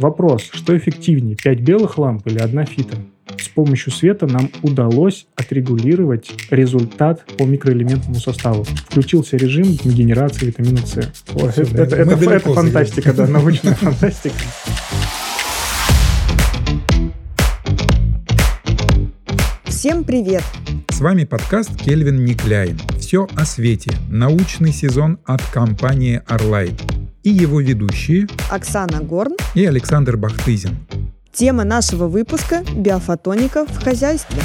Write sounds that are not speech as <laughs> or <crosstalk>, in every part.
Вопрос, что эффективнее, 5 белых ламп или одна фита? С помощью света нам удалось отрегулировать результат по микроэлементному составу. Включился режим генерации витамина С. это, это, это, это фантастика, да, научная <laughs> фантастика. Всем привет! С вами подкаст Кельвин Никляйн. Все о свете. Научный сезон от компании Arlight. И его ведущие Оксана Горн и Александр Бахтызин. Тема нашего выпуска – биофотоника в хозяйстве.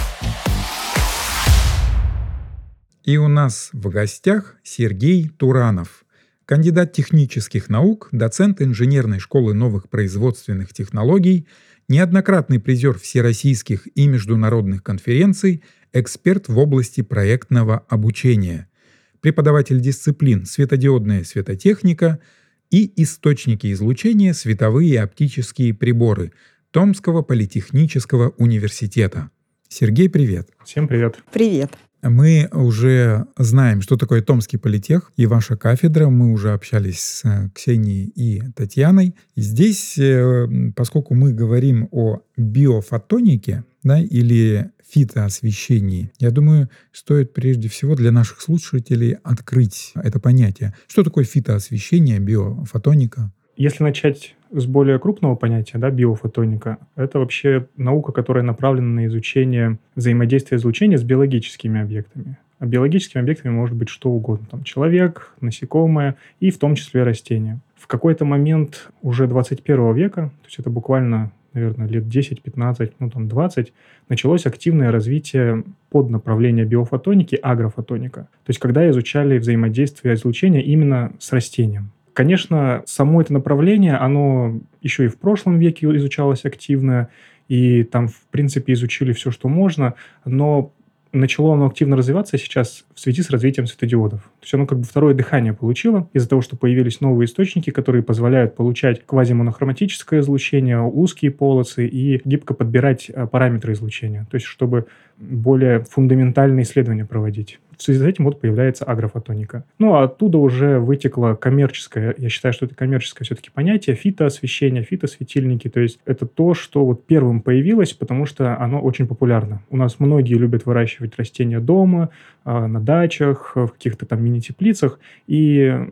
И у нас в гостях Сергей Туранов, кандидат технических наук, доцент инженерной школы новых производственных технологий, неоднократный призер всероссийских и международных конференций, эксперт в области проектного обучения, преподаватель дисциплин светодиодная светотехника и источники излучения световые и оптические приборы Томского политехнического университета. Сергей, привет. Всем привет. Привет. Мы уже знаем, что такое Томский политех и ваша кафедра. Мы уже общались с э, Ксенией и Татьяной. Здесь, э, поскольку мы говорим о биофотонике да, или фитоосвещении, я думаю, стоит прежде всего для наших слушателей открыть это понятие. Что такое фитоосвещение, биофотоника? Если начать с более крупного понятия, да, биофотоника, это вообще наука, которая направлена на изучение взаимодействия излучения с биологическими объектами. А биологическими объектами может быть что угодно. Там человек, насекомое и в том числе растения. В какой-то момент уже 21 века, то есть это буквально, наверное, лет 10-15, ну там 20, началось активное развитие под направление биофотоники, агрофотоника. То есть когда изучали взаимодействие излучения именно с растением. Конечно, само это направление, оно еще и в прошлом веке изучалось активно, и там, в принципе, изучили все, что можно, но начало оно активно развиваться сейчас в связи с развитием светодиодов. То есть оно как бы второе дыхание получило из-за того, что появились новые источники, которые позволяют получать квазимонохроматическое излучение, узкие полосы и гибко подбирать э, параметры излучения. То есть чтобы более фундаментальные исследования проводить. В связи с этим вот появляется агрофотоника. Ну, а оттуда уже вытекло коммерческое, я считаю, что это коммерческое все-таки понятие, фитоосвещение, фитосветильники. То есть это то, что вот первым появилось, потому что оно очень популярно. У нас многие любят выращивать растения дома, а, на дачах, в каких-то там мини-теплицах. И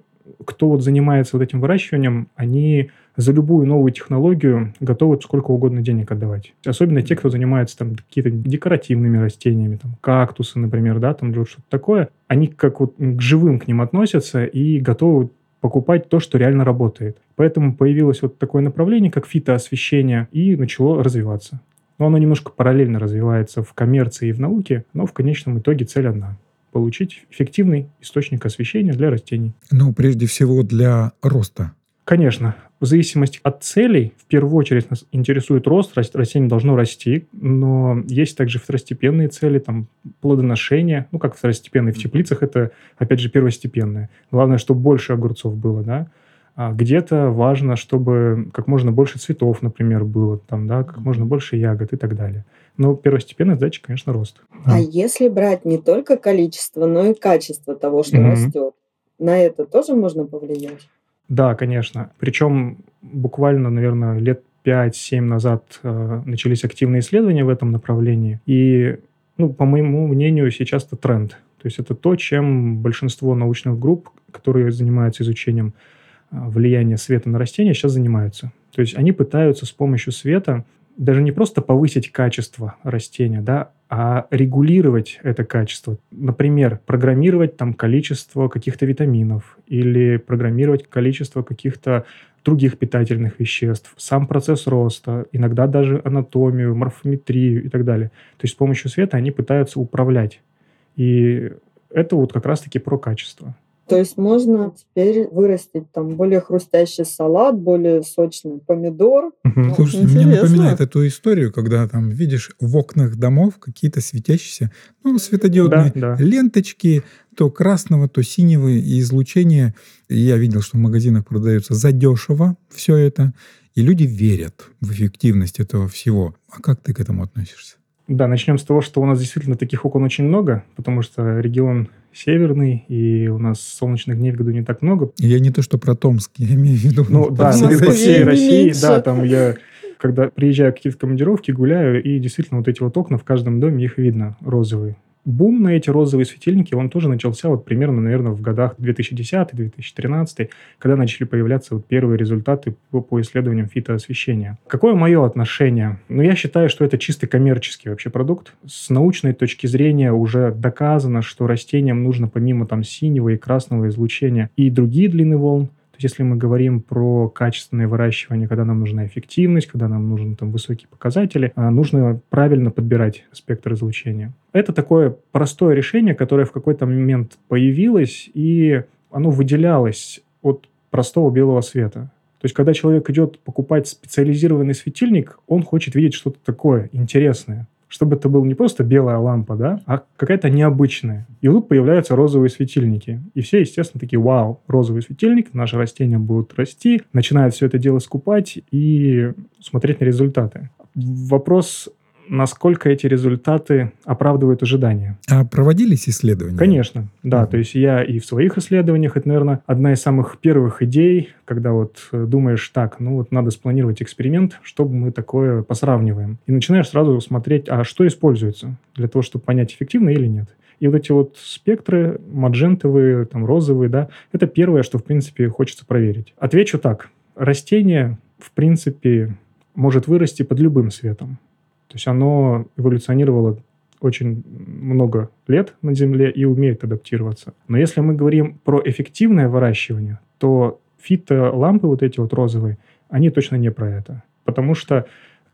кто вот занимается вот этим выращиванием, они за любую новую технологию готовы сколько угодно денег отдавать. Особенно те, кто занимается там какими-то декоративными растениями, там кактусы, например, да, там что-то такое. Они как вот к живым к ним относятся и готовы покупать то, что реально работает. Поэтому появилось вот такое направление, как фитоосвещение, и начало развиваться. Но оно немножко параллельно развивается в коммерции и в науке, но в конечном итоге цель одна получить эффективный источник освещения для растений. Ну, прежде всего для роста Конечно, в зависимости от целей, в первую очередь нас интересует рост, растение должно расти, но есть также второстепенные цели, там, плодоношение, ну, как второстепенные в теплицах, это, опять же, первостепенное. Главное, чтобы больше огурцов было, да, а где-то важно, чтобы как можно больше цветов, например, было, там, да, как можно больше ягод и так далее. Но первостепенная задача, конечно, рост. А если брать не только количество, но и качество того, что mm-hmm. растет, на это тоже можно повлиять? Да, конечно. Причем буквально, наверное, лет 5-7 назад э, начались активные исследования в этом направлении. И, ну, по моему мнению, сейчас это тренд. То есть это то, чем большинство научных групп, которые занимаются изучением э, влияния света на растения, сейчас занимаются. То есть они пытаются с помощью света даже не просто повысить качество растения, да, а регулировать это качество. Например, программировать там количество каких-то витаминов или программировать количество каких-то других питательных веществ, сам процесс роста, иногда даже анатомию, морфометрию и так далее. То есть с помощью света они пытаются управлять. И это вот как раз-таки про качество. То есть можно теперь вырастить там более хрустящий салат, более сочный помидор. Угу. Слушайте, мне напоминает эту историю, когда там видишь в окнах домов какие-то светящиеся, ну, светодиодные да, да. ленточки, то красного, то синего и излучение. я видел, что в магазинах продается задешево все это, и люди верят в эффективность этого всего. А как ты к этому относишься? Да, начнем с того, что у нас действительно таких окон очень много, потому что регион северный, и у нас солнечных дней в году не так много. Я не то, что про Томск, я имею в виду. Ну <laughs> да, по всей России, да, там я когда приезжаю в какие-то командировки, гуляю, и действительно вот эти вот окна в каждом доме, их видно розовые бум на эти розовые светильники, он тоже начался вот примерно, наверное, в годах 2010-2013, когда начали появляться вот первые результаты по, по исследованиям фитоосвещения. Какое мое отношение? Ну, я считаю, что это чисто коммерческий вообще продукт. С научной точки зрения уже доказано, что растениям нужно помимо там синего и красного излучения и другие длины волн, если мы говорим про качественное выращивание, когда нам нужна эффективность, когда нам нужны там высокие показатели, а, нужно правильно подбирать спектр излучения. Это такое простое решение, которое в какой-то момент появилось, и оно выделялось от простого белого света. То есть, когда человек идет покупать специализированный светильник, он хочет видеть что-то такое интересное чтобы это был не просто белая лампа, да, а какая-то необычная. И тут появляются розовые светильники. И все, естественно, такие, вау, розовый светильник, наши растения будут расти, начинают все это дело скупать и смотреть на результаты. Вопрос насколько эти результаты оправдывают ожидания. А проводились исследования? Конечно, да. Mm-hmm. То есть я и в своих исследованиях, это, наверное, одна из самых первых идей, когда вот э, думаешь, так, ну вот надо спланировать эксперимент, чтобы мы такое посравниваем. И начинаешь сразу смотреть, а что используется для того, чтобы понять, эффективно или нет. И вот эти вот спектры, маджентовые, там, розовые, да, это первое, что, в принципе, хочется проверить. Отвечу так. Растение, в принципе, может вырасти под любым светом. То есть оно эволюционировало очень много лет на Земле и умеет адаптироваться. Но если мы говорим про эффективное выращивание, то фитолампы вот эти вот розовые, они точно не про это. Потому что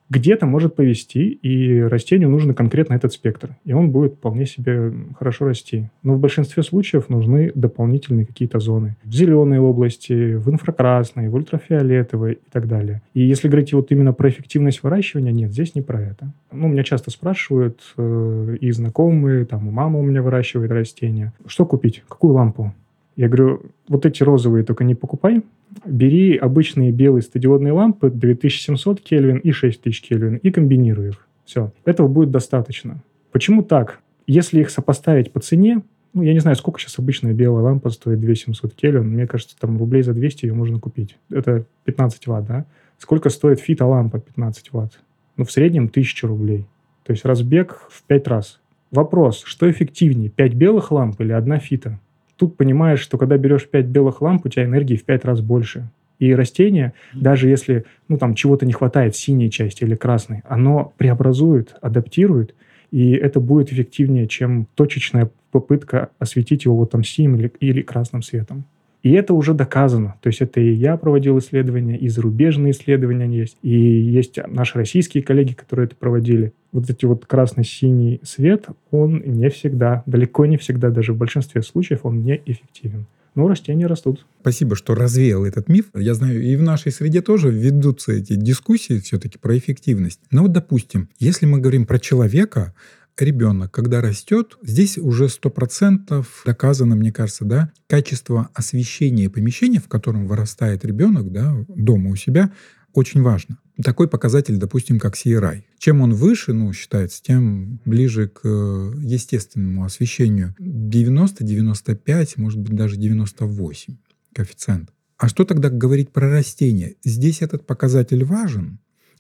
где-то может повести, и растению нужен конкретно этот спектр, и он будет вполне себе хорошо расти. Но в большинстве случаев нужны дополнительные какие-то зоны. В зеленой области, в инфракрасной, в ультрафиолетовой и так далее. И если говорить вот именно про эффективность выращивания, нет, здесь не про это. Ну, меня часто спрашивают э, и знакомые, там, мама у меня выращивает растения. Что купить? Какую лампу? Я говорю, вот эти розовые только не покупай, бери обычные белые стадиодные лампы 2700 Кельвин и 6000 Кельвин и комбинируй их. Все. Этого будет достаточно. Почему так? Если их сопоставить по цене, ну, я не знаю, сколько сейчас обычная белая лампа стоит 2700 Кельвин. Мне кажется, там рублей за 200 ее можно купить. Это 15 ватт, да? Сколько стоит фитолампа 15 ватт? Ну, в среднем 1000 рублей. То есть разбег в 5 раз. Вопрос, что эффективнее, 5 белых ламп или одна фита? Тут понимаешь, что когда берешь 5 белых ламп, у тебя энергии в 5 раз больше. И растение, даже если ну, там чего-то не хватает, синей части или красной, оно преобразует, адаптирует, и это будет эффективнее, чем точечная попытка осветить его вот там синим или, или красным светом. И это уже доказано. То есть это и я проводил исследования, и зарубежные исследования есть, и есть наши российские коллеги, которые это проводили. Вот эти вот красно-синий свет, он не всегда, далеко не всегда, даже в большинстве случаев он не эффективен. Но растения растут. Спасибо, что развеял этот миф. Я знаю, и в нашей среде тоже ведутся эти дискуссии все-таки про эффективность. Но вот, допустим, если мы говорим про человека, ребенок, когда растет, здесь уже сто процентов доказано, мне кажется, да, качество освещения помещения, в котором вырастает ребенок, да, дома у себя, очень важно. Такой показатель, допустим, как CRI. Чем он выше, ну, считается, тем ближе к э, естественному освещению. 90, 95, может быть, даже 98 коэффициент. А что тогда говорить про растения? Здесь этот показатель важен?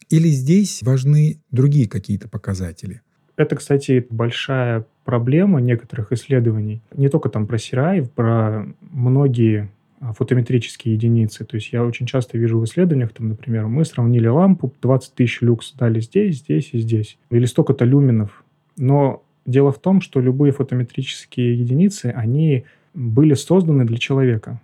Или здесь важны другие какие-то показатели? Это, кстати, большая проблема некоторых исследований. Не только там про CRI, про многие а, фотометрические единицы. То есть я очень часто вижу в исследованиях, там, например, мы сравнили лампу, 20 тысяч люкс дали здесь, здесь и здесь. Или столько-то люминов. Но дело в том, что любые фотометрические единицы, они были созданы для человека.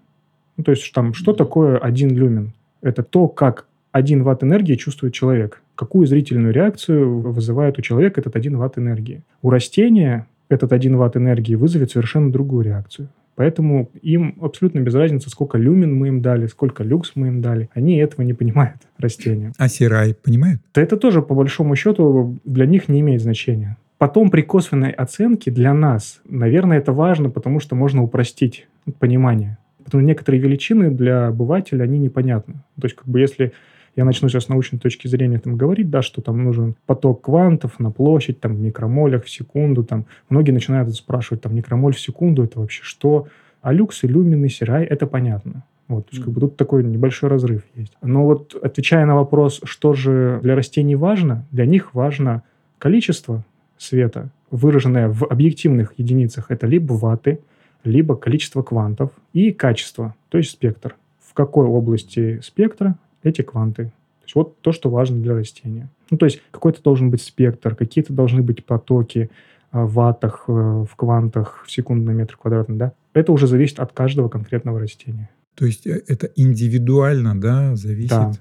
Ну, то есть там, что такое один люмен? Это то, как один ватт энергии чувствует человек какую зрительную реакцию вызывает у человека этот 1 ватт энергии. У растения этот 1 ватт энергии вызовет совершенно другую реакцию. Поэтому им абсолютно без разницы, сколько люмен мы им дали, сколько люкс мы им дали. Они этого не понимают, <laughs> растения. А сирай понимают? Да это тоже, по большому счету, для них не имеет значения. Потом при косвенной оценке для нас, наверное, это важно, потому что можно упростить понимание. Потому что некоторые величины для обывателя, они непонятны. То есть, как бы, если я начну сейчас с научной точки зрения там говорить, да, что там нужен поток квантов на площадь, там, в микромолях в секунду, там, многие начинают спрашивать, там, микромоль в секунду, это вообще что? А люксы, люмины, сирай, это понятно. Вот, то есть, как бы тут такой небольшой разрыв есть. Но вот отвечая на вопрос, что же для растений важно, для них важно количество света, выраженное в объективных единицах. Это либо ваты, либо количество квантов и качество, то есть спектр. В какой области спектра эти кванты. То есть вот то, что важно для растения. Ну, то есть какой-то должен быть спектр, какие-то должны быть потоки а, в ваттах, э, в квантах, в секунду на метр квадратный, да. Это уже зависит от каждого конкретного растения. То есть э, это индивидуально, да, зависит, да.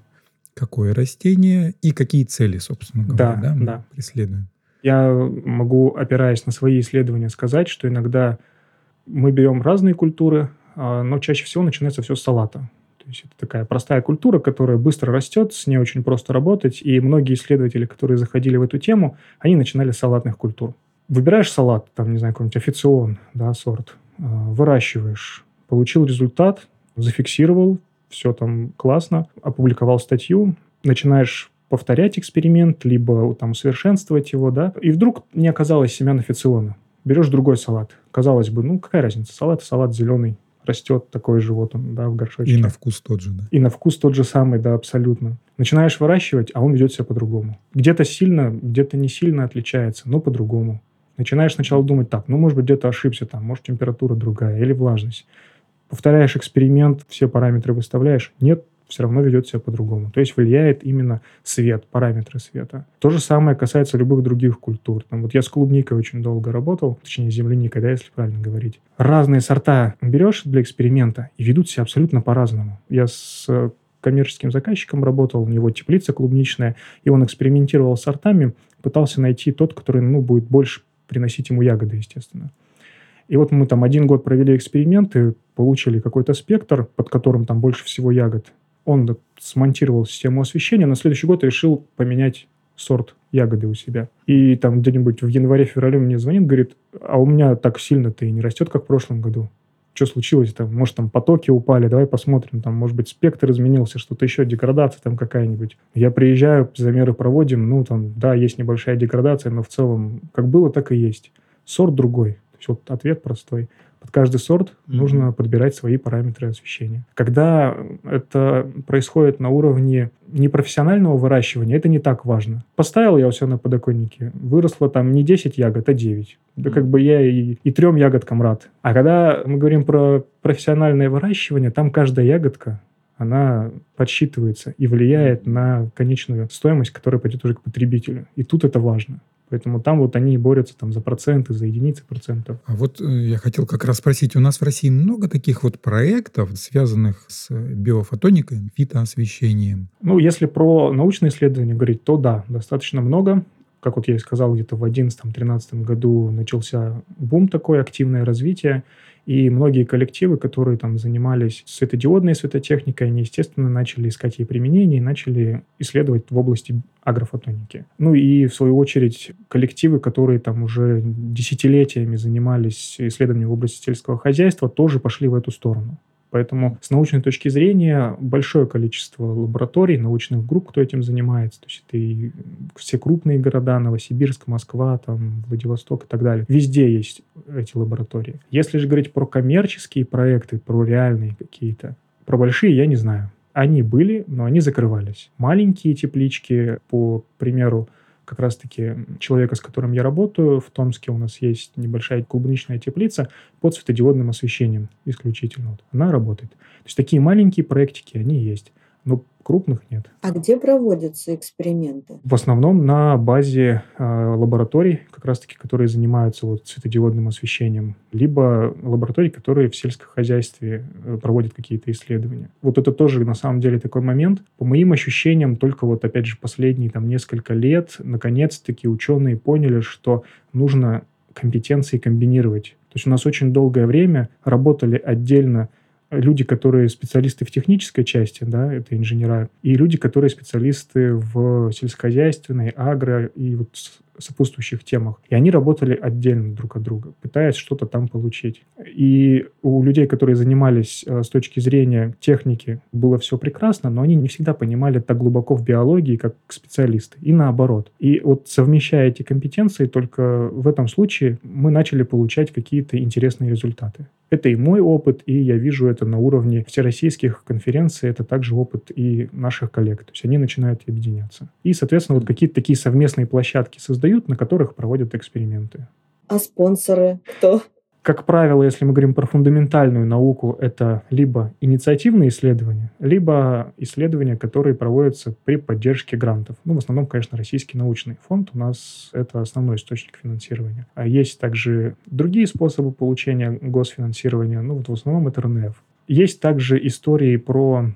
какое растение и какие цели, собственно говоря, да, да, мы да. преследуем. Я могу, опираясь на свои исследования, сказать, что иногда мы берем разные культуры, а, но чаще всего начинается все с салата. То есть это такая простая культура, которая быстро растет, с ней очень просто работать. И многие исследователи, которые заходили в эту тему, они начинали с салатных культур. Выбираешь салат, там, не знаю, какой-нибудь официон, да, сорт, а, выращиваешь, получил результат, зафиксировал, все там классно, опубликовал статью, начинаешь повторять эксперимент, либо там усовершенствовать его, да, и вдруг не оказалось семян официона. Берешь другой салат. Казалось бы, ну какая разница, салат салат зеленый, растет такой же вот он, да, в горшочке. И на вкус тот же, да. И на вкус тот же самый, да, абсолютно. Начинаешь выращивать, а он ведет себя по-другому. Где-то сильно, где-то не сильно отличается, но по-другому. Начинаешь сначала думать так, ну, может быть, где-то ошибся там, может, температура другая или влажность. Повторяешь эксперимент, все параметры выставляешь. Нет, все равно ведет себя по-другому. То есть влияет именно свет, параметры света. То же самое касается любых других культур. Там, вот я с клубникой очень долго работал, точнее земляникой, да, если правильно говорить. Разные сорта берешь для эксперимента и ведут себя абсолютно по-разному. Я с коммерческим заказчиком работал, у него теплица клубничная, и он экспериментировал с сортами, пытался найти тот, который ну, будет больше приносить ему ягоды, естественно. И вот мы там один год провели эксперименты, получили какой-то спектр, под которым там больше всего ягод он смонтировал систему освещения, на следующий год решил поменять сорт ягоды у себя. И там где-нибудь в январе-феврале мне звонит, говорит, а у меня так сильно-то и не растет, как в прошлом году. Что случилось там? Может, там потоки упали, давай посмотрим. Там, может быть, спектр изменился, что-то еще, деградация там какая-нибудь. Я приезжаю, замеры проводим, ну, там, да, есть небольшая деградация, но в целом как было, так и есть. Сорт другой. То есть вот ответ простой. Под каждый сорт mm-hmm. нужно подбирать свои параметры освещения. Когда это происходит на уровне непрофессионального выращивания, это не так важно. Поставил я у себя на подоконнике, выросло там не 10 ягод, а 9. Да как бы я и, и трем ягодкам рад. А когда мы говорим про профессиональное выращивание, там каждая ягодка она подсчитывается и влияет на конечную стоимость, которая пойдет уже к потребителю. И тут это важно. Поэтому там вот они борются там за проценты, за единицы процентов. А вот э, я хотел как раз спросить, у нас в России много таких вот проектов, связанных с биофотоникой, фитоосвещением? Ну, если про научные исследования говорить, то да, достаточно много. Как вот я и сказал, где-то в 2011-2013 году начался бум такое, активное развитие. И многие коллективы, которые там занимались светодиодной светотехникой, они, естественно, начали искать ей применение и начали исследовать в области агрофотоники. Ну и, в свою очередь, коллективы, которые там уже десятилетиями занимались исследованием в области сельского хозяйства, тоже пошли в эту сторону. Поэтому с научной точки зрения большое количество лабораторий, научных групп, кто этим занимается. То есть это и все крупные города, Новосибирск, Москва, там, Владивосток и так далее. Везде есть эти лаборатории. Если же говорить про коммерческие проекты, про реальные какие-то, про большие я не знаю. Они были, но они закрывались. Маленькие теплички, по примеру, как раз-таки человека, с которым я работаю, в Томске у нас есть небольшая клубничная теплица под светодиодным освещением исключительно. Вот. Она работает. То есть такие маленькие проектики, они есть. Но крупных нет. А где проводятся эксперименты? В основном на базе э, лабораторий, как раз-таки, которые занимаются вот светодиодным освещением, либо лабораторий, которые в сельском хозяйстве э, проводят какие-то исследования. Вот это тоже на самом деле такой момент. По моим ощущениям, только вот опять же последние там несколько лет, наконец-таки ученые поняли, что нужно компетенции комбинировать. То есть у нас очень долгое время работали отдельно люди, которые специалисты в технической части, да, это инженера, и люди, которые специалисты в сельскохозяйственной, агро и вот сопутствующих темах. И они работали отдельно друг от друга, пытаясь что-то там получить. И у людей, которые занимались э, с точки зрения техники, было все прекрасно, но они не всегда понимали так глубоко в биологии, как специалисты. И наоборот. И вот совмещая эти компетенции, только в этом случае мы начали получать какие-то интересные результаты. Это и мой опыт, и я вижу это на уровне всероссийских конференций, это также опыт и наших коллег. То есть они начинают объединяться. И, соответственно, вот какие-то такие совместные площадки создают, на которых проводят эксперименты. А спонсоры кто? Как правило, если мы говорим про фундаментальную науку, это либо инициативные исследования, либо исследования, которые проводятся при поддержке грантов. Ну, в основном, конечно, Российский научный фонд у нас это основной источник финансирования. А есть также другие способы получения госфинансирования, ну, вот в основном это РНФ. Есть также истории про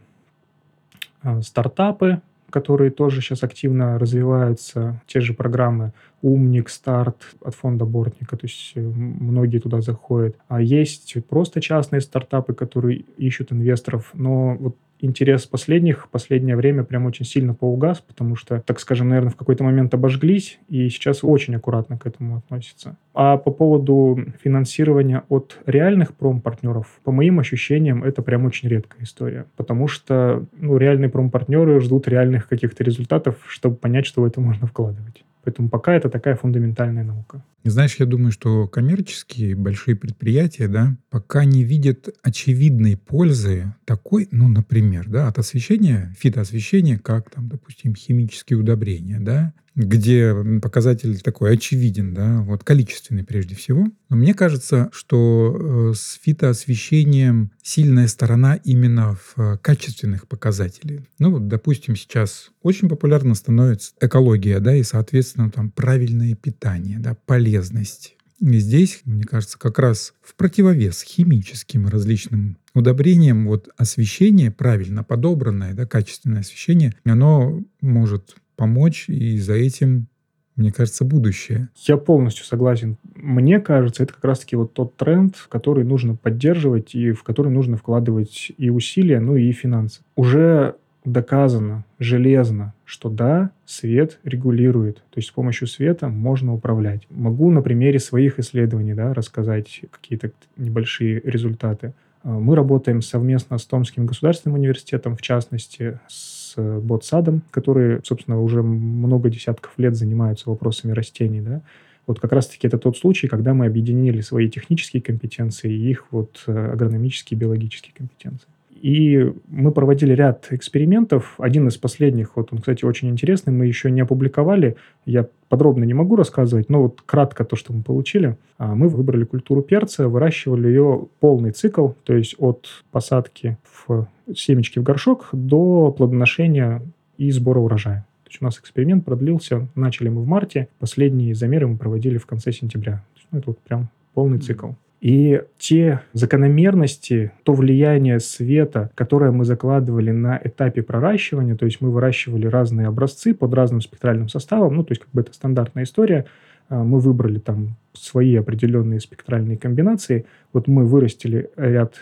э, стартапы, которые тоже сейчас активно развиваются, те же программы «Умник», «Старт» от фонда Бортника, то есть э, многие туда заходят. А есть просто частные стартапы, которые ищут инвесторов, но вот интерес последних последнее время прям очень сильно поугас, потому что, так скажем, наверное, в какой-то момент обожглись, и сейчас очень аккуратно к этому относятся. А по поводу финансирования от реальных промпартнеров, по моим ощущениям, это прям очень редкая история, потому что ну, реальные промпартнеры ждут реальных каких-то результатов, чтобы понять, что в это можно вкладывать. Поэтому пока это такая фундаментальная наука. Знаешь, я думаю, что коммерческие большие предприятия, да, пока не видят очевидной пользы такой, ну, например, да, от освещения, фитоосвещения, как там, допустим, химические удобрения, да, где показатель такой очевиден, да, вот количественный прежде всего. Но мне кажется, что э, с фитоосвещением сильная сторона именно в э, качественных показателях. Ну вот, допустим, сейчас очень популярно становится экология, да, и, соответственно, там правильное питание, да, полезность. И здесь, мне кажется, как раз в противовес химическим различным удобрениям вот освещение правильно подобранное, да, качественное освещение, оно может помочь, и за этим мне кажется, будущее. Я полностью согласен. Мне кажется, это как раз-таки вот тот тренд, который нужно поддерживать и в который нужно вкладывать и усилия, ну и финансы. Уже доказано железно, что да, свет регулирует. То есть с помощью света можно управлять. Могу на примере своих исследований да, рассказать какие-то небольшие результаты. А, мы работаем совместно с Томским государственным университетом, в частности, с Ботсадом, которые, собственно, уже много десятков лет занимаются вопросами растений. Да? Вот как раз-таки это тот случай, когда мы объединили свои технические компетенции и их вот э, агрономические биологические компетенции. И мы проводили ряд экспериментов. Один из последних, вот он, кстати, очень интересный, мы еще не опубликовали. Я подробно не могу рассказывать, но вот кратко то, что мы получили. А, мы выбрали культуру перца, выращивали ее полный цикл, то есть от посадки в семечки в горшок до плодоношения и сбора урожая. То есть у нас эксперимент продлился, начали мы в марте, последние замеры мы проводили в конце сентября. То есть, ну, это вот прям полный цикл. И те закономерности, то влияние света, которое мы закладывали на этапе проращивания, то есть мы выращивали разные образцы под разным спектральным составом, ну, то есть как бы это стандартная история, а, мы выбрали там свои определенные спектральные комбинации, вот мы вырастили ряд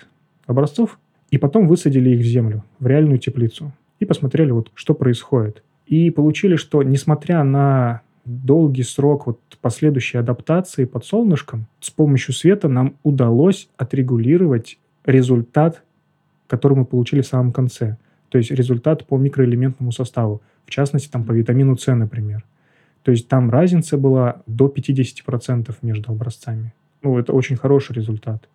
образцов, и потом высадили их в землю, в реальную теплицу, и посмотрели, вот что происходит. И получили, что несмотря на долгий срок вот последующей адаптации под солнышком, с помощью света нам удалось отрегулировать результат, который мы получили в самом конце. То есть результат по микроэлементному составу. В частности, там по витамину С, например. То есть там разница была до 50% между образцами. Ну, это очень хороший результат.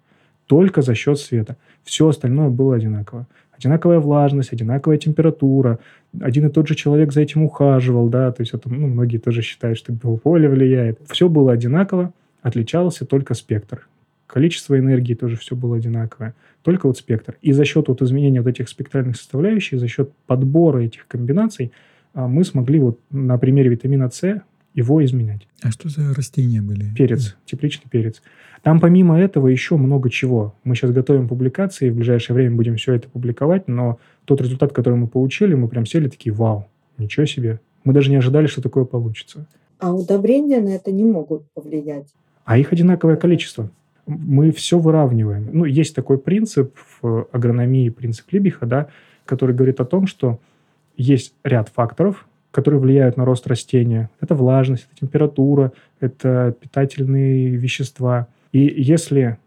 Только за счет света. Все остальное было одинаково одинаковая влажность, одинаковая температура, один и тот же человек за этим ухаживал, да, то есть это, ну, многие тоже считают, что биополе влияет. Все было одинаково, отличался только спектр. Количество энергии тоже все было одинаковое. Только вот спектр. И за счет вот изменения вот этих спектральных составляющих, за счет подбора этих комбинаций, а, мы смогли вот на примере витамина С его изменять. А что за растения были? Перец, тепличный перец. Там помимо этого еще много чего. Мы сейчас готовим публикации, в ближайшее время будем все это публиковать, но тот результат, который мы получили, мы прям сели такие, вау, ничего себе. Мы даже не ожидали, что такое получится. А удобрения на это не могут повлиять? А их одинаковое количество. Мы все выравниваем. Ну, есть такой принцип в агрономии, принцип Либиха, да, который говорит о том, что есть ряд факторов, которые влияют на рост растения. Это влажность, это температура, это питательные вещества. И если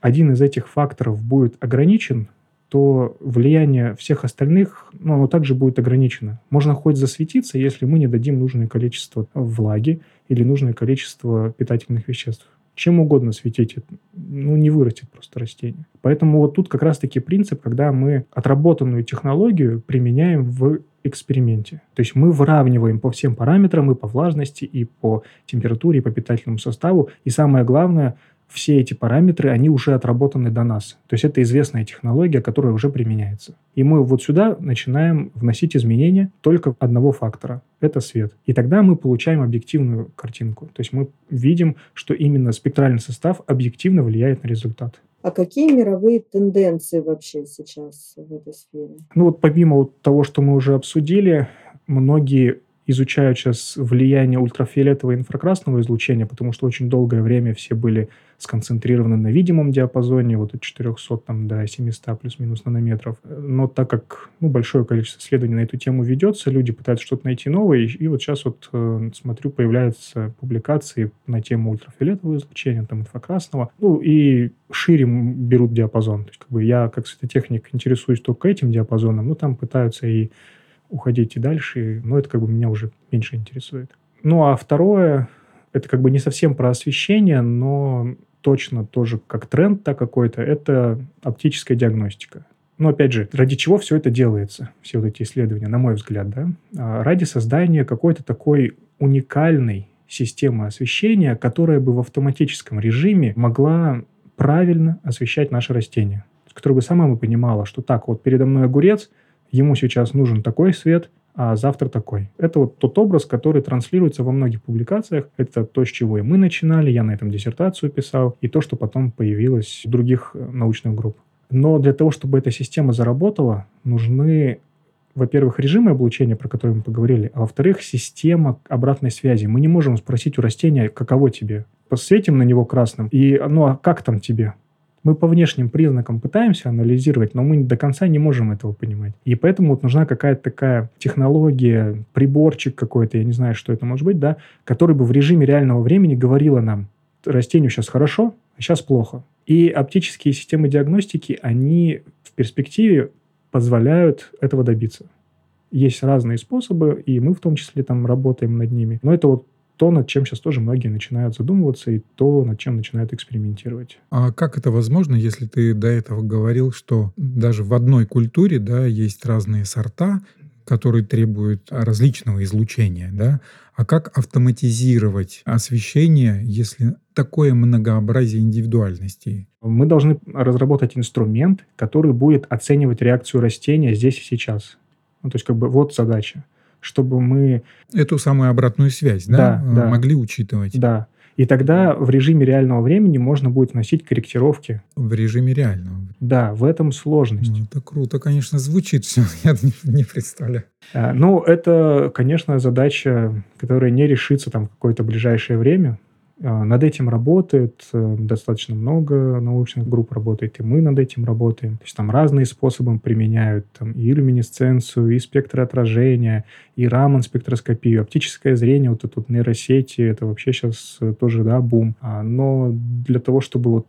один из этих факторов будет ограничен, то влияние всех остальных, ну, оно также будет ограничено. Можно хоть засветиться, если мы не дадим нужное количество влаги или нужное количество питательных веществ. Чем угодно светить, ну, не вырастет просто растение. Поэтому вот тут как раз-таки принцип, когда мы отработанную технологию применяем в эксперименте. То есть мы выравниваем по всем параметрам, и по влажности, и по температуре, и по питательному составу. И самое главное, все эти параметры, они уже отработаны до нас. То есть это известная технология, которая уже применяется. И мы вот сюда начинаем вносить изменения только одного фактора – это свет. И тогда мы получаем объективную картинку. То есть мы видим, что именно спектральный состав объективно влияет на результат. А какие мировые тенденции вообще сейчас в этой сфере? Ну вот помимо вот того, что мы уже обсудили, многие изучают сейчас влияние ультрафиолетового и инфракрасного излучения, потому что очень долгое время все были сконцентрированы на видимом диапазоне, вот от 400 там, до 700 плюс-минус нанометров. Но так как ну, большое количество исследований на эту тему ведется, люди пытаются что-то найти новое, и, и вот сейчас вот э, смотрю, появляются публикации на тему ультрафиолетового излучения, там, инфракрасного, ну и шире берут диапазон. То есть как бы я как светотехник интересуюсь только этим диапазоном, но там пытаются и уходить и дальше, но это как бы меня уже меньше интересует. Ну а второе, это как бы не совсем про освещение, но точно тоже как тренд так какой-то, это оптическая диагностика. Но опять же, ради чего все это делается, все вот эти исследования, на мой взгляд, да? А ради создания какой-то такой уникальной системы освещения, которая бы в автоматическом режиме могла правильно освещать наши растения. Которая бы сама бы понимала, что так, вот передо мной огурец – ему сейчас нужен такой свет, а завтра такой. Это вот тот образ, который транслируется во многих публикациях. Это то, с чего и мы начинали, я на этом диссертацию писал, и то, что потом появилось в других э, научных групп. Но для того, чтобы эта система заработала, нужны, во-первых, режимы облучения, про которые мы поговорили, а во-вторых, система обратной связи. Мы не можем спросить у растения, каково тебе. Посветим на него красным, и ну а как там тебе? Мы по внешним признакам пытаемся анализировать, но мы до конца не можем этого понимать. И поэтому вот нужна какая-то такая технология, приборчик какой-то, я не знаю, что это может быть, да, который бы в режиме реального времени говорила нам, растению сейчас хорошо, а сейчас плохо. И оптические системы диагностики, они в перспективе позволяют этого добиться. Есть разные способы, и мы в том числе там работаем над ними. Но это вот то, над чем сейчас тоже многие начинают задумываться, и то, над чем начинают экспериментировать. А как это возможно, если ты до этого говорил, что даже в одной культуре да, есть разные сорта, которые требуют различного излучения, да? А как автоматизировать освещение, если такое многообразие индивидуальностей? Мы должны разработать инструмент, который будет оценивать реакцию растения здесь и сейчас. Ну, то есть, как бы, вот задача чтобы мы... Эту самую обратную связь, да, да, да. могли учитывать. Да. И тогда в режиме реального времени можно будет вносить корректировки. В режиме реального? Да, в этом сложность. Ну, это круто, конечно, звучит все, <laughs> я не, не представляю. А, ну, это, конечно, задача, которая не решится там в какое-то ближайшее время. А, над этим работает э, достаточно много научных групп работает, и мы над этим работаем. То есть там разные способы применяют, там и люминесценцию, и спектроотражение, и раман спектроскопию, оптическое зрение, вот это вот нейросети, это вообще сейчас э, тоже, да, бум. А, но для того, чтобы вот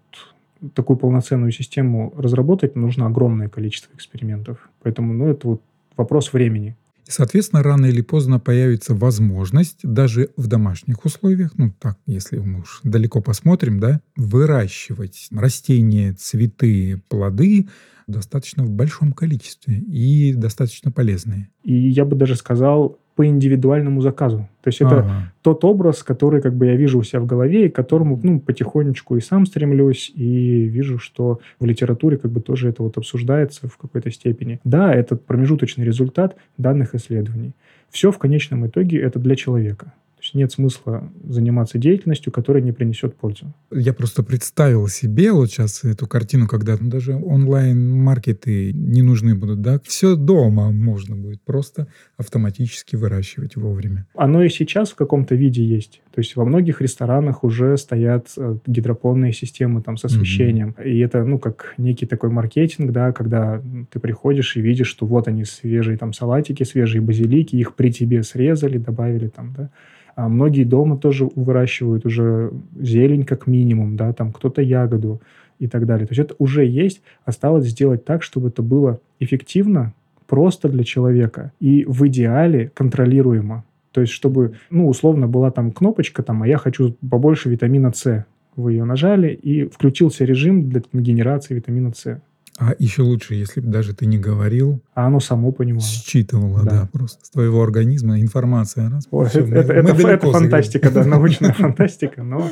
такую полноценную систему разработать, нужно огромное количество экспериментов. Поэтому, ну, это вот вопрос времени. И, соответственно, рано или поздно появится возможность даже в домашних условиях, ну так, если мы уж далеко посмотрим, да, выращивать растения, цветы, плоды достаточно в большом количестве и достаточно полезные. И я бы даже сказал, по индивидуальному заказу. То есть это ага. тот образ, который как бы я вижу у себя в голове, и к которому ну, потихонечку и сам стремлюсь, и вижу, что в литературе как бы тоже это вот обсуждается в какой-то степени. Да, это промежуточный результат данных исследований. Все в конечном итоге это для человека есть нет смысла заниматься деятельностью, которая не принесет пользу. Я просто представил себе вот сейчас эту картину, когда ну, даже онлайн-маркеты не нужны будут, да? Все дома можно будет просто автоматически выращивать вовремя. Оно и сейчас в каком-то виде есть. То есть во многих ресторанах уже стоят э, гидропонные системы там с освещением. Mm-hmm. И это, ну, как некий такой маркетинг, да, когда ты приходишь и видишь, что вот они свежие там салатики, свежие базилики, их при тебе срезали, добавили там, да. А многие дома тоже выращивают уже зелень как минимум, да, там кто-то ягоду и так далее. То есть это уже есть. Осталось сделать так, чтобы это было эффективно, просто для человека и в идеале контролируемо. То есть, чтобы, ну, условно, была там кнопочка, там, а я хочу побольше витамина С. Вы ее нажали, и включился режим для генерации витамина С. А еще лучше, если бы даже ты не говорил. А оно само понимало. Считывало, да, да просто с твоего организма информация. Раз, О, все, это, мы, это, мы это фантастика, да, научная <laughs> фантастика, но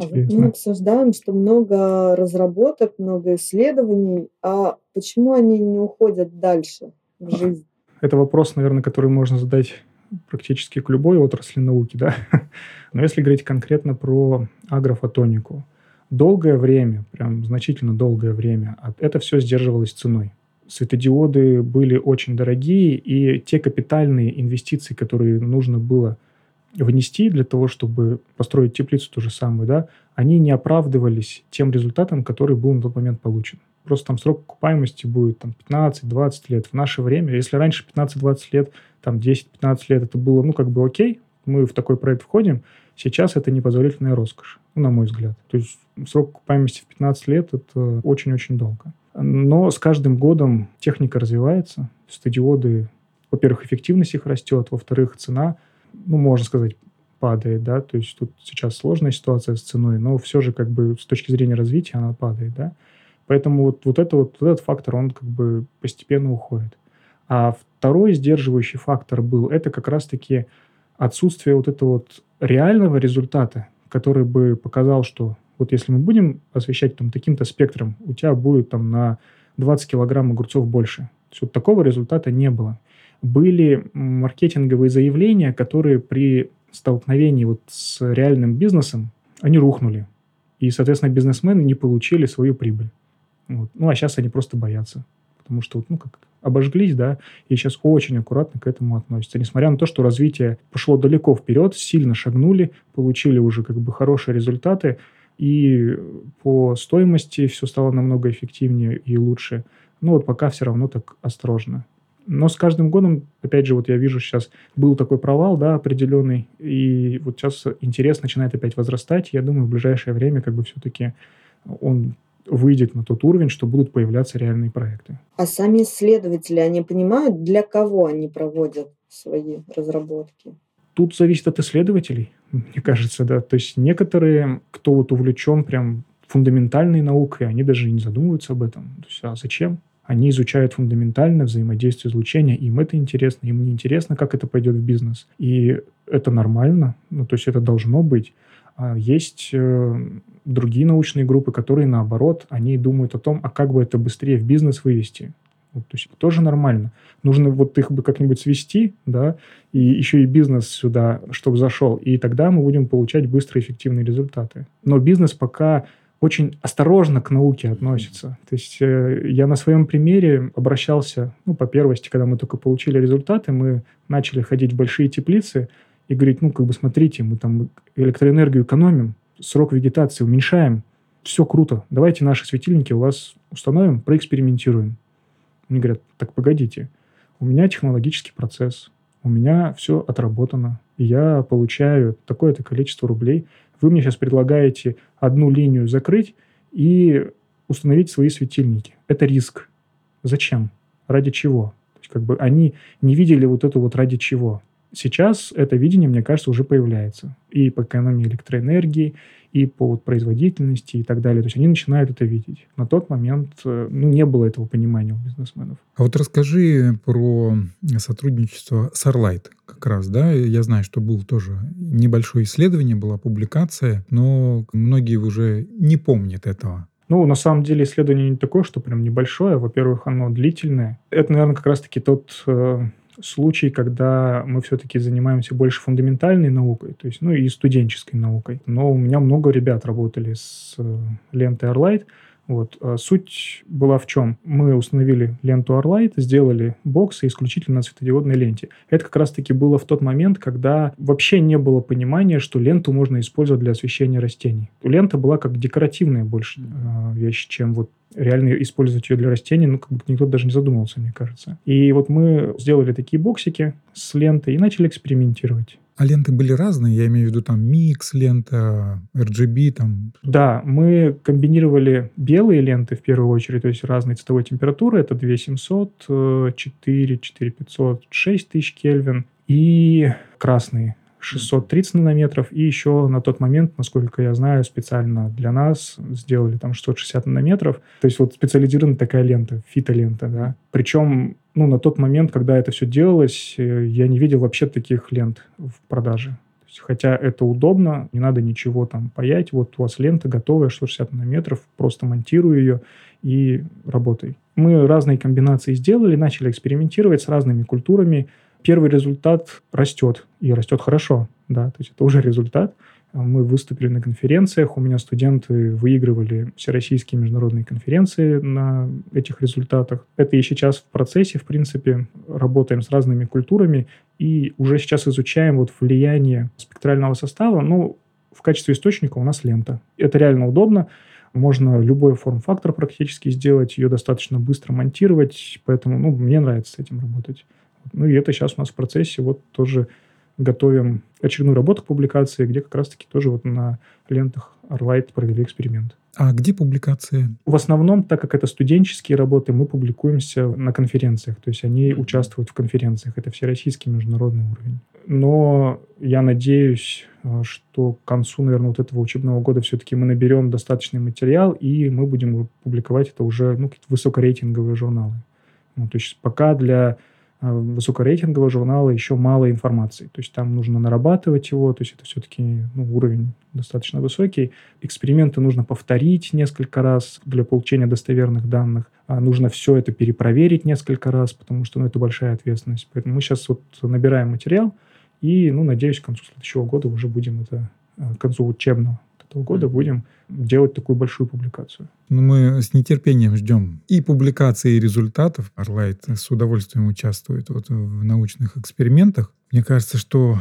а мы обсуждаем, что много разработок, много исследований, а почему они не уходят дальше в жизнь? Это вопрос, наверное, который можно задать практически к любой отрасли науки, да. <laughs> Но если говорить конкретно про агрофотонику, долгое время, прям значительно долгое время, это все сдерживалось ценой. Светодиоды были очень дорогие, и те капитальные инвестиции, которые нужно было внести для того, чтобы построить теплицу ту же самую, да, они не оправдывались тем результатом, который был на тот момент получен. Просто там срок окупаемости будет там, 15-20 лет. В наше время, если раньше 15-20 лет там 10-15 лет это было, ну, как бы окей, мы в такой проект входим, сейчас это непозволительная роскошь, на мой взгляд. То есть срок окупаемости в 15 лет – это очень-очень долго. Но с каждым годом техника развивается, стадиоды, во-первых, эффективность их растет, во-вторых, цена, ну, можно сказать, падает, да, то есть тут сейчас сложная ситуация с ценой, но все же как бы с точки зрения развития она падает, да. Поэтому вот, вот, это вот, вот этот фактор, он как бы постепенно уходит. А второй сдерживающий фактор был, это как раз-таки отсутствие вот этого вот реального результата, который бы показал, что вот если мы будем освещать там таким-то спектром, у тебя будет там на 20 килограмм огурцов больше. То есть вот такого результата не было. Были маркетинговые заявления, которые при столкновении вот с реальным бизнесом, они рухнули. И, соответственно, бизнесмены не получили свою прибыль. Вот. Ну, а сейчас они просто боятся. Потому что, ну, как обожглись, да, и сейчас очень аккуратно к этому относятся. Несмотря на то, что развитие пошло далеко вперед, сильно шагнули, получили уже как бы хорошие результаты, и по стоимости все стало намного эффективнее и лучше. Но вот пока все равно так осторожно. Но с каждым годом, опять же, вот я вижу сейчас, был такой провал, да, определенный, и вот сейчас интерес начинает опять возрастать. Я думаю, в ближайшее время как бы все-таки он выйдет на тот уровень, что будут появляться реальные проекты. А сами исследователи, они понимают, для кого они проводят свои разработки? Тут зависит от исследователей, мне кажется, да. То есть некоторые, кто вот увлечен прям фундаментальной наукой, они даже не задумываются об этом. То есть, а зачем? Они изучают фундаментально взаимодействие излучения, им это интересно, им не интересно, как это пойдет в бизнес. И это нормально, ну, то есть это должно быть. А есть э, другие научные группы, которые, наоборот, они думают о том, а как бы это быстрее в бизнес вывести. Вот, то есть тоже нормально. Нужно вот их бы как-нибудь свести, да, и еще и бизнес сюда, чтобы зашел, и тогда мы будем получать быстрые эффективные результаты. Но бизнес пока очень осторожно к науке относится. То есть э, я на своем примере обращался, ну, по первости, когда мы только получили результаты, мы начали ходить в большие теплицы, и говорить, ну, как бы смотрите, мы там электроэнергию экономим, срок вегетации уменьшаем, все круто, давайте наши светильники у вас установим, проэкспериментируем. Они говорят, так погодите, у меня технологический процесс, у меня все отработано, я получаю такое-то количество рублей. Вы мне сейчас предлагаете одну линию закрыть и установить свои светильники. Это риск. Зачем? Ради чего? То есть, как бы они не видели вот это вот ради чего. Сейчас это видение, мне кажется, уже появляется. И по экономии электроэнергии, и по вот производительности и так далее. То есть они начинают это видеть. На тот момент э, ну, не было этого понимания у бизнесменов. А вот расскажи про сотрудничество с Arlight как раз, да? Я знаю, что был тоже небольшое исследование, была публикация, но многие уже не помнят этого. Ну, на самом деле исследование не такое, что прям небольшое. Во-первых, оно длительное. Это, наверное, как раз-таки тот э, случай, когда мы все-таки занимаемся больше фундаментальной наукой, то есть, ну, и студенческой наукой. Но у меня много ребят работали с э, лентой Arlight, Вот. А суть была в чем? Мы установили ленту Arlight, сделали боксы исключительно на светодиодной ленте. Это как раз-таки было в тот момент, когда вообще не было понимания, что ленту можно использовать для освещения растений. Лента была как декоративная больше э, вещь, чем вот реально использовать ее для растений, ну, как бы никто даже не задумывался, мне кажется. И вот мы сделали такие боксики с лентой и начали экспериментировать. А ленты были разные, я имею в виду там микс лента, RGB там. Да, мы комбинировали белые ленты в первую очередь, то есть разные цветовой температуры, это 2700, 4, 4500, 6000 Кельвин, и красные 630 нанометров, и еще на тот момент, насколько я знаю, специально для нас сделали там 660 нанометров. То есть вот специализированная такая лента, фитолента, да. Причем, ну, на тот момент, когда это все делалось, э, я не видел вообще таких лент в продаже. Хотя это удобно, не надо ничего там паять. Вот у вас лента готовая, 160 нанометров, просто монтирую ее и работай. Мы разные комбинации сделали, начали экспериментировать с разными культурами, первый результат растет, и растет хорошо, да, то есть это уже результат. Мы выступили на конференциях, у меня студенты выигрывали всероссийские международные конференции на этих результатах. Это и сейчас в процессе, в принципе, работаем с разными культурами и уже сейчас изучаем вот влияние спектрального состава. Ну, в качестве источника у нас лента. Это реально удобно. Можно любой форм-фактор практически сделать, ее достаточно быстро монтировать, поэтому ну, мне нравится с этим работать. Ну и это сейчас у нас в процессе. Вот тоже готовим очередную работу к публикации, где как раз-таки тоже вот на лентах Arlight провели эксперимент. А где публикации? В основном, так как это студенческие работы, мы публикуемся на конференциях. То есть они участвуют в конференциях. Это всероссийский международный уровень. Но я надеюсь, э, что к концу, наверное, вот этого учебного года все-таки мы наберем достаточный материал, и мы будем публиковать это уже ну, какие-то высокорейтинговые журналы. Ну, то есть пока для высокорейтингового журнала еще мало информации. То есть там нужно нарабатывать его, то есть это все-таки ну, уровень достаточно высокий. Эксперименты нужно повторить несколько раз для получения достоверных данных. А нужно все это перепроверить несколько раз, потому что ну, это большая ответственность. Поэтому мы сейчас вот набираем материал и, ну, надеюсь, к концу следующего года уже будем это, а, к концу учебного этого года будем делать такую большую публикацию. Ну, мы с нетерпением ждем и публикации результатов. Арлайт с удовольствием участвует вот в научных экспериментах. Мне кажется, что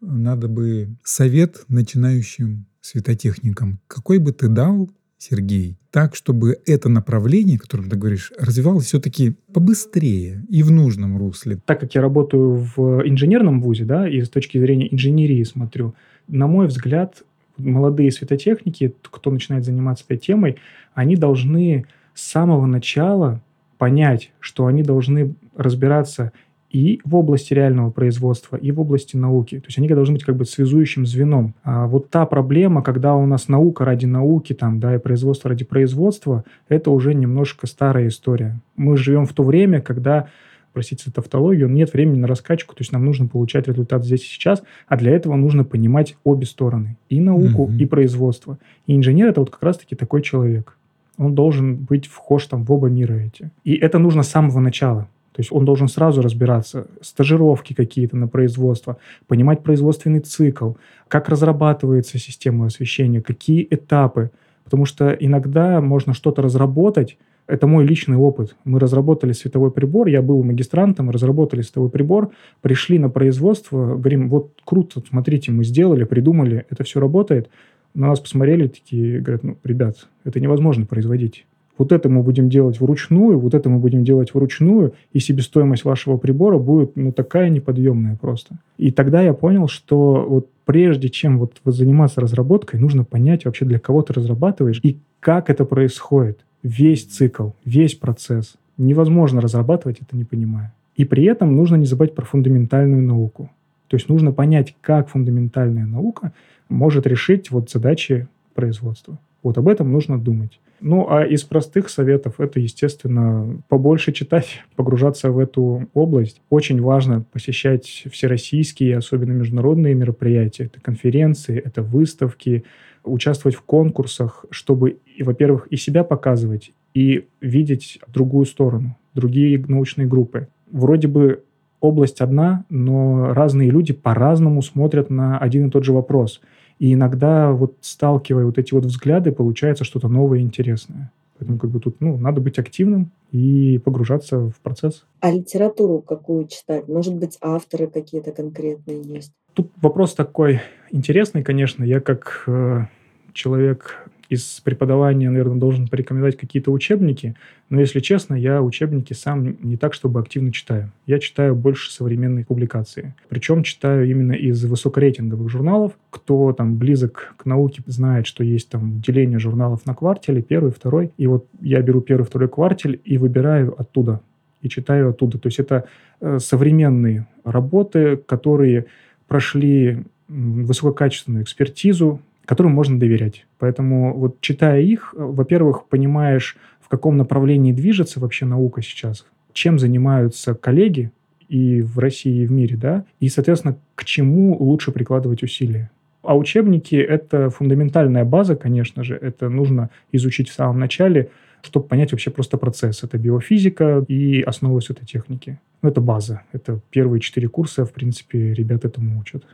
надо бы совет начинающим светотехникам. Какой бы ты дал, Сергей, так, чтобы это направление, о котором ты говоришь, развивалось все-таки побыстрее и в нужном русле? Так как я работаю в инженерном вузе, да, и с точки зрения инженерии смотрю, на мой взгляд, молодые светотехники, кто начинает заниматься этой темой, они должны с самого начала понять, что они должны разбираться и в области реального производства, и в области науки. То есть они должны быть как бы связующим звеном. А вот та проблема, когда у нас наука ради науки, там, да, и производство ради производства, это уже немножко старая история. Мы живем в то время, когда простите за тавтологию, нет времени на раскачку, то есть нам нужно получать результат здесь и сейчас, а для этого нужно понимать обе стороны, и науку, mm-hmm. и производство. И инженер – это вот как раз-таки такой человек. Он должен быть вхож там в оба мира эти. И это нужно с самого начала. То есть он должен сразу разбираться, стажировки какие-то на производство, понимать производственный цикл, как разрабатывается система освещения, какие этапы. Потому что иногда можно что-то разработать, это мой личный опыт. Мы разработали световой прибор, я был магистрантом, разработали световой прибор, пришли на производство, говорим, вот круто, смотрите, мы сделали, придумали, это все работает. На нас посмотрели такие, говорят, ну, ребят, это невозможно производить. Вот это мы будем делать вручную, вот это мы будем делать вручную, и себестоимость вашего прибора будет ну, такая неподъемная просто. И тогда я понял, что вот прежде чем вот заниматься разработкой, нужно понять вообще, для кого ты разрабатываешь и как это происходит весь цикл, весь процесс. Невозможно разрабатывать это, не понимая. И при этом нужно не забывать про фундаментальную науку. То есть нужно понять, как фундаментальная наука может решить вот задачи производства. Вот об этом нужно думать. Ну, а из простых советов это, естественно, побольше читать, <laughs> погружаться в эту область. Очень важно посещать всероссийские, особенно международные мероприятия. Это конференции, это выставки, участвовать в конкурсах, чтобы, во-первых, и себя показывать, и видеть другую сторону, другие научные группы. Вроде бы область одна, но разные люди по-разному смотрят на один и тот же вопрос. И иногда, вот сталкивая вот эти вот взгляды, получается что-то новое и интересное. Поэтому как бы тут ну, надо быть активным и погружаться в процесс. А литературу какую читать? Может быть, авторы какие-то конкретные есть? Тут вопрос такой интересный, конечно. Я как э, человек из преподавания, наверное, должен порекомендовать какие-то учебники, но, если честно, я учебники сам не так, чтобы активно читаю. Я читаю больше современной публикации. Причем читаю именно из высокорейтинговых журналов. Кто там близок к науке, знает, что есть там деление журналов на квартале, первый, второй. И вот я беру первый, второй кварталь и выбираю оттуда и читаю оттуда. То есть это э, современные работы, которые прошли высококачественную экспертизу, которым можно доверять. Поэтому вот читая их, во-первых, понимаешь, в каком направлении движется вообще наука сейчас, чем занимаются коллеги и в России, и в мире, да, и, соответственно, к чему лучше прикладывать усилия. А учебники — это фундаментальная база, конечно же, это нужно изучить в самом начале, чтобы понять вообще просто процесс. Это биофизика и основы этой техники. Ну, это база. Это первые четыре курса, в принципе, ребят этому учат.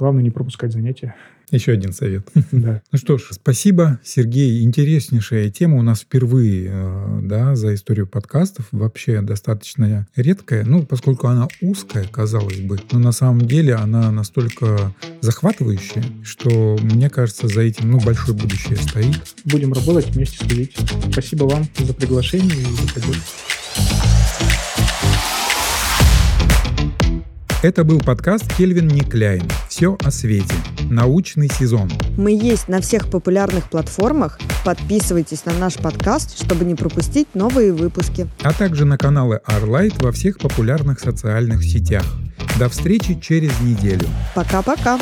Главное не пропускать занятия. Еще один совет. <laughs> Да. Ну что ж, спасибо, Сергей. Интереснейшая тема у нас впервые э, да, за историю подкастов. Вообще достаточно редкая, ну, поскольку она узкая, казалось бы, но на самом деле она настолько захватывающая, что, мне кажется, за этим ну, большое будущее стоит. Будем работать вместе следить. Спасибо вам за приглашение и за поддержку. Это был подкаст Кельвин Никляйн. Все о свете. Научный сезон. Мы есть на всех популярных платформах. Подписывайтесь на наш подкаст, чтобы не пропустить новые выпуски. А также на каналы Arlight во всех популярных социальных сетях. До встречи через неделю. Пока-пока.